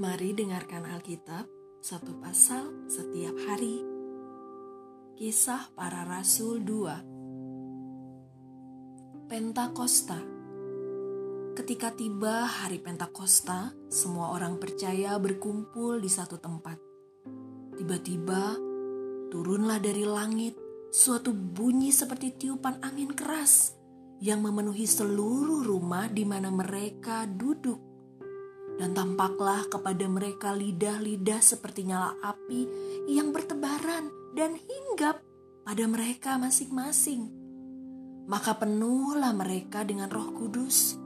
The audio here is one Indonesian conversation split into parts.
Mari dengarkan Alkitab satu pasal setiap hari. Kisah para Rasul 2 Pentakosta Ketika tiba hari Pentakosta, semua orang percaya berkumpul di satu tempat. Tiba-tiba turunlah dari langit suatu bunyi seperti tiupan angin keras yang memenuhi seluruh rumah di mana mereka duduk dan tampaklah kepada mereka lidah-lidah seperti nyala api yang bertebaran dan hinggap pada mereka masing-masing. Maka penuhlah mereka dengan Roh Kudus.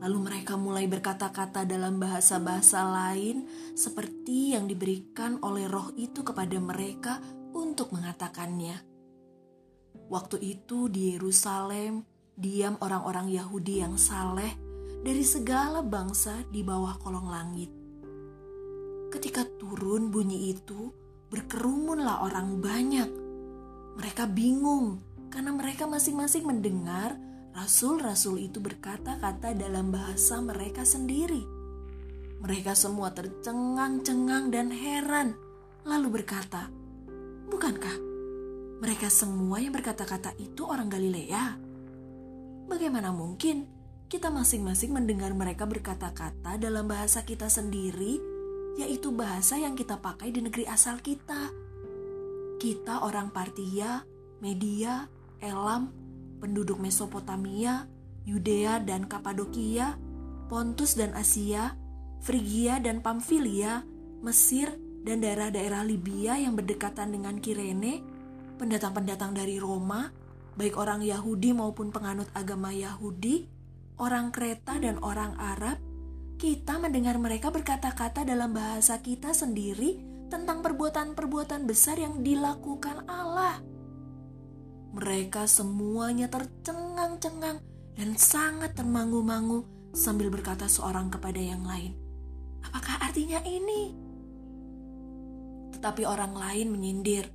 Lalu mereka mulai berkata-kata dalam bahasa-bahasa lain, seperti yang diberikan oleh Roh itu kepada mereka untuk mengatakannya. Waktu itu di Yerusalem diam orang-orang Yahudi yang saleh dari segala bangsa di bawah kolong langit. Ketika turun bunyi itu, berkerumunlah orang banyak. Mereka bingung karena mereka masing-masing mendengar rasul-rasul itu berkata-kata dalam bahasa mereka sendiri. Mereka semua tercengang-cengang dan heran, lalu berkata, "Bukankah mereka semua yang berkata-kata itu orang Galilea? Bagaimana mungkin?" Kita masing-masing mendengar mereka berkata-kata dalam bahasa kita sendiri, yaitu bahasa yang kita pakai di negeri asal kita. Kita orang Partia, Media, Elam, penduduk Mesopotamia, Yudea dan Kapadokia, Pontus dan Asia, Frigia dan Pamfilia, Mesir dan daerah-daerah Libya yang berdekatan dengan Kirene, pendatang-pendatang dari Roma, baik orang Yahudi maupun penganut agama Yahudi, orang Kreta dan orang Arab, kita mendengar mereka berkata-kata dalam bahasa kita sendiri tentang perbuatan-perbuatan besar yang dilakukan Allah. Mereka semuanya tercengang-cengang dan sangat termangu-mangu sambil berkata seorang kepada yang lain, "Apakah artinya ini?" Tetapi orang lain menyindir,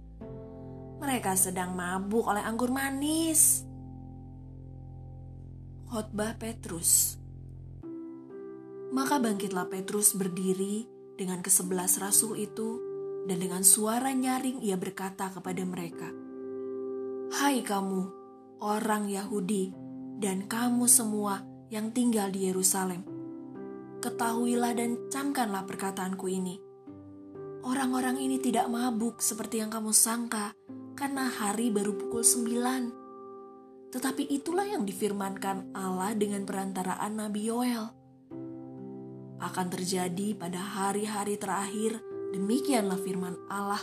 "Mereka sedang mabuk oleh anggur manis." Khotbah Petrus. Maka bangkitlah Petrus berdiri dengan kesebelas rasul itu, dan dengan suara nyaring ia berkata kepada mereka, Hai kamu, orang Yahudi, dan kamu semua yang tinggal di Yerusalem. Ketahuilah dan camkanlah perkataanku ini. Orang-orang ini tidak mabuk seperti yang kamu sangka, karena hari baru pukul sembilan tetapi itulah yang difirmankan Allah dengan perantaraan Nabi Yoel. Akan terjadi pada hari-hari terakhir, demikianlah firman Allah,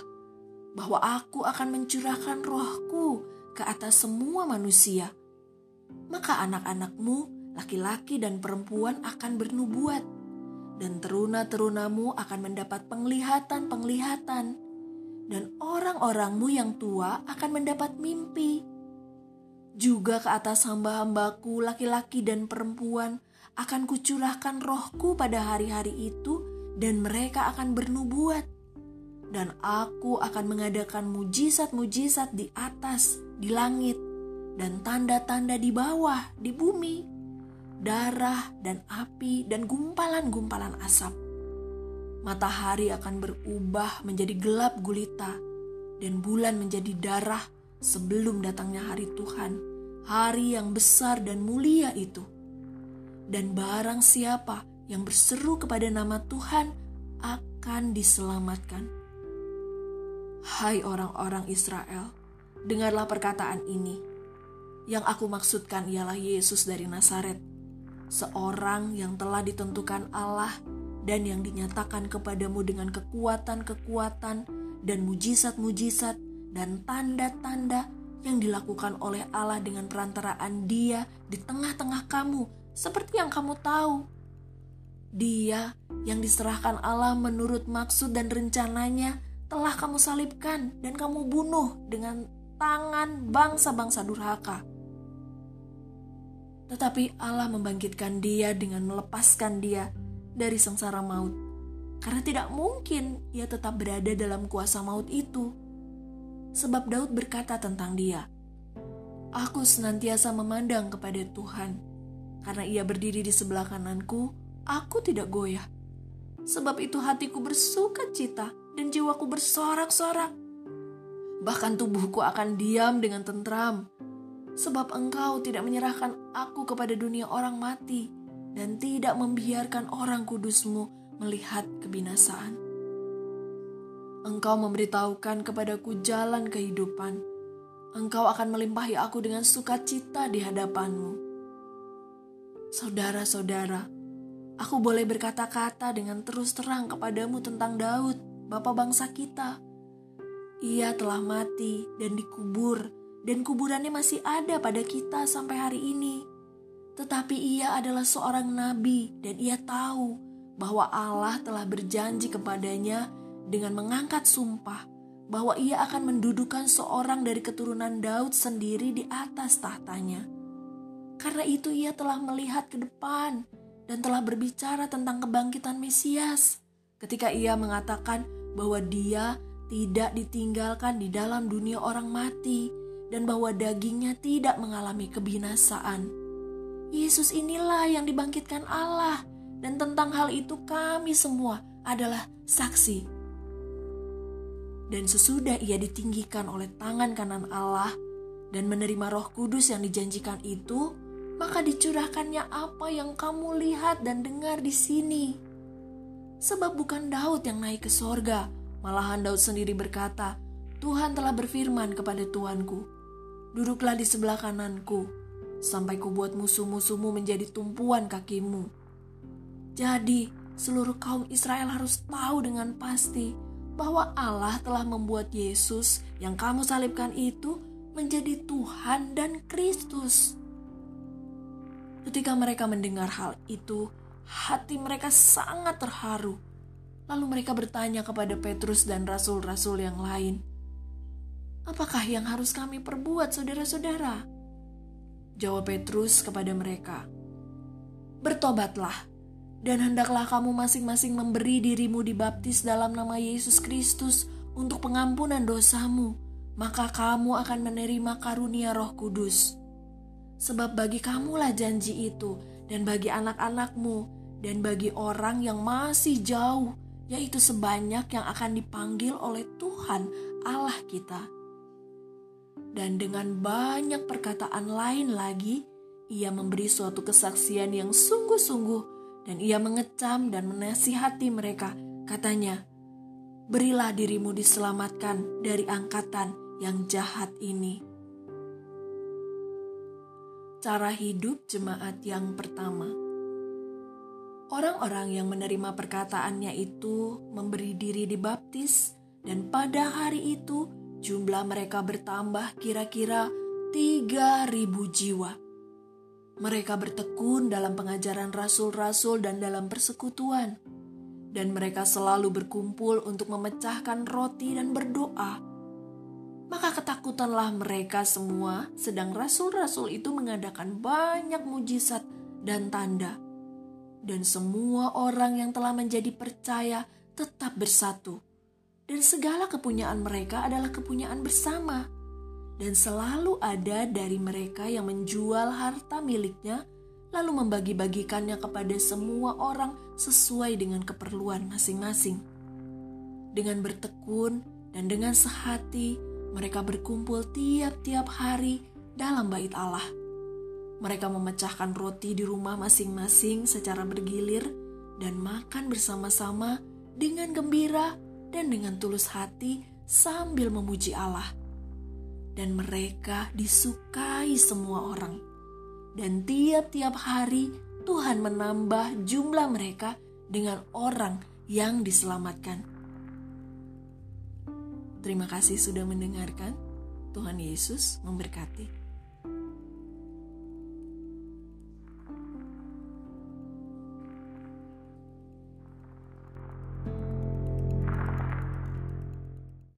bahwa aku akan mencurahkan rohku ke atas semua manusia. Maka anak-anakmu, laki-laki dan perempuan akan bernubuat, dan teruna-terunamu akan mendapat penglihatan-penglihatan, dan orang-orangmu yang tua akan mendapat mimpi juga ke atas hamba-hambaku laki-laki dan perempuan akan kucurahkan rohku pada hari-hari itu dan mereka akan bernubuat. Dan aku akan mengadakan mujizat-mujizat di atas, di langit, dan tanda-tanda di bawah, di bumi, darah dan api dan gumpalan-gumpalan asap. Matahari akan berubah menjadi gelap gulita, dan bulan menjadi darah sebelum datangnya hari Tuhan, hari yang besar dan mulia itu. Dan barang siapa yang berseru kepada nama Tuhan akan diselamatkan. Hai orang-orang Israel, dengarlah perkataan ini. Yang aku maksudkan ialah Yesus dari Nazaret, seorang yang telah ditentukan Allah dan yang dinyatakan kepadamu dengan kekuatan-kekuatan dan mujizat-mujizat dan tanda-tanda yang dilakukan oleh Allah dengan perantaraan Dia di tengah-tengah kamu, seperti yang kamu tahu. Dia yang diserahkan Allah menurut maksud dan rencananya telah kamu salibkan dan kamu bunuh dengan tangan bangsa-bangsa durhaka. Tetapi Allah membangkitkan dia dengan melepaskan dia dari sengsara maut. Karena tidak mungkin ia tetap berada dalam kuasa maut itu sebab Daud berkata tentang dia, Aku senantiasa memandang kepada Tuhan, karena ia berdiri di sebelah kananku, aku tidak goyah. Sebab itu hatiku bersuka cita dan jiwaku bersorak-sorak. Bahkan tubuhku akan diam dengan tentram. Sebab engkau tidak menyerahkan aku kepada dunia orang mati dan tidak membiarkan orang kudusmu melihat kebinasaan. Engkau memberitahukan kepadaku jalan kehidupan. Engkau akan melimpahi aku dengan sukacita di hadapanmu. Saudara-saudara, aku boleh berkata-kata dengan terus terang kepadamu tentang Daud, bapa bangsa kita. Ia telah mati dan dikubur, dan kuburannya masih ada pada kita sampai hari ini. Tetapi ia adalah seorang nabi, dan ia tahu bahwa Allah telah berjanji kepadanya dengan mengangkat sumpah bahwa ia akan mendudukan seorang dari keturunan Daud sendiri di atas tahtanya. Karena itu ia telah melihat ke depan dan telah berbicara tentang kebangkitan Mesias ketika ia mengatakan bahwa dia tidak ditinggalkan di dalam dunia orang mati dan bahwa dagingnya tidak mengalami kebinasaan. Yesus inilah yang dibangkitkan Allah dan tentang hal itu kami semua adalah saksi. Dan sesudah ia ditinggikan oleh tangan kanan Allah dan menerima roh kudus yang dijanjikan itu, maka dicurahkannya apa yang kamu lihat dan dengar di sini. Sebab bukan Daud yang naik ke sorga, malahan Daud sendiri berkata, Tuhan telah berfirman kepada Tuanku, duduklah di sebelah kananku, sampai kubuat musuh-musuhmu menjadi tumpuan kakimu. Jadi, seluruh kaum Israel harus tahu dengan pasti bahwa Allah telah membuat Yesus yang kamu salibkan itu menjadi Tuhan dan Kristus. Ketika mereka mendengar hal itu, hati mereka sangat terharu. Lalu mereka bertanya kepada Petrus dan rasul-rasul yang lain, "Apakah yang harus kami perbuat, saudara-saudara?" Jawab Petrus kepada mereka, "Bertobatlah, dan hendaklah kamu masing-masing memberi dirimu dibaptis dalam nama Yesus Kristus untuk pengampunan dosamu, maka kamu akan menerima karunia Roh Kudus." Sebab bagi kamulah janji itu, dan bagi anak-anakmu, dan bagi orang yang masih jauh, yaitu sebanyak yang akan dipanggil oleh Tuhan Allah kita. Dan dengan banyak perkataan lain lagi, ia memberi suatu kesaksian yang sungguh-sungguh, dan ia mengecam dan menasihati mereka. Katanya, "Berilah dirimu diselamatkan dari angkatan yang jahat ini." cara hidup jemaat yang pertama. Orang-orang yang menerima perkataannya itu memberi diri dibaptis dan pada hari itu jumlah mereka bertambah kira-kira 3000 jiwa. Mereka bertekun dalam pengajaran rasul-rasul dan dalam persekutuan. Dan mereka selalu berkumpul untuk memecahkan roti dan berdoa maka ketakutanlah mereka semua, sedang rasul-rasul itu mengadakan banyak mujizat dan tanda. Dan semua orang yang telah menjadi percaya tetap bersatu. Dan segala kepunyaan mereka adalah kepunyaan bersama. Dan selalu ada dari mereka yang menjual harta miliknya, lalu membagi-bagikannya kepada semua orang sesuai dengan keperluan masing-masing. Dengan bertekun dan dengan sehati, mereka berkumpul tiap-tiap hari dalam bait Allah. Mereka memecahkan roti di rumah masing-masing secara bergilir dan makan bersama-sama dengan gembira dan dengan tulus hati sambil memuji Allah. Dan mereka disukai semua orang. Dan tiap-tiap hari Tuhan menambah jumlah mereka dengan orang yang diselamatkan. Terima kasih sudah mendengarkan. Tuhan Yesus memberkati.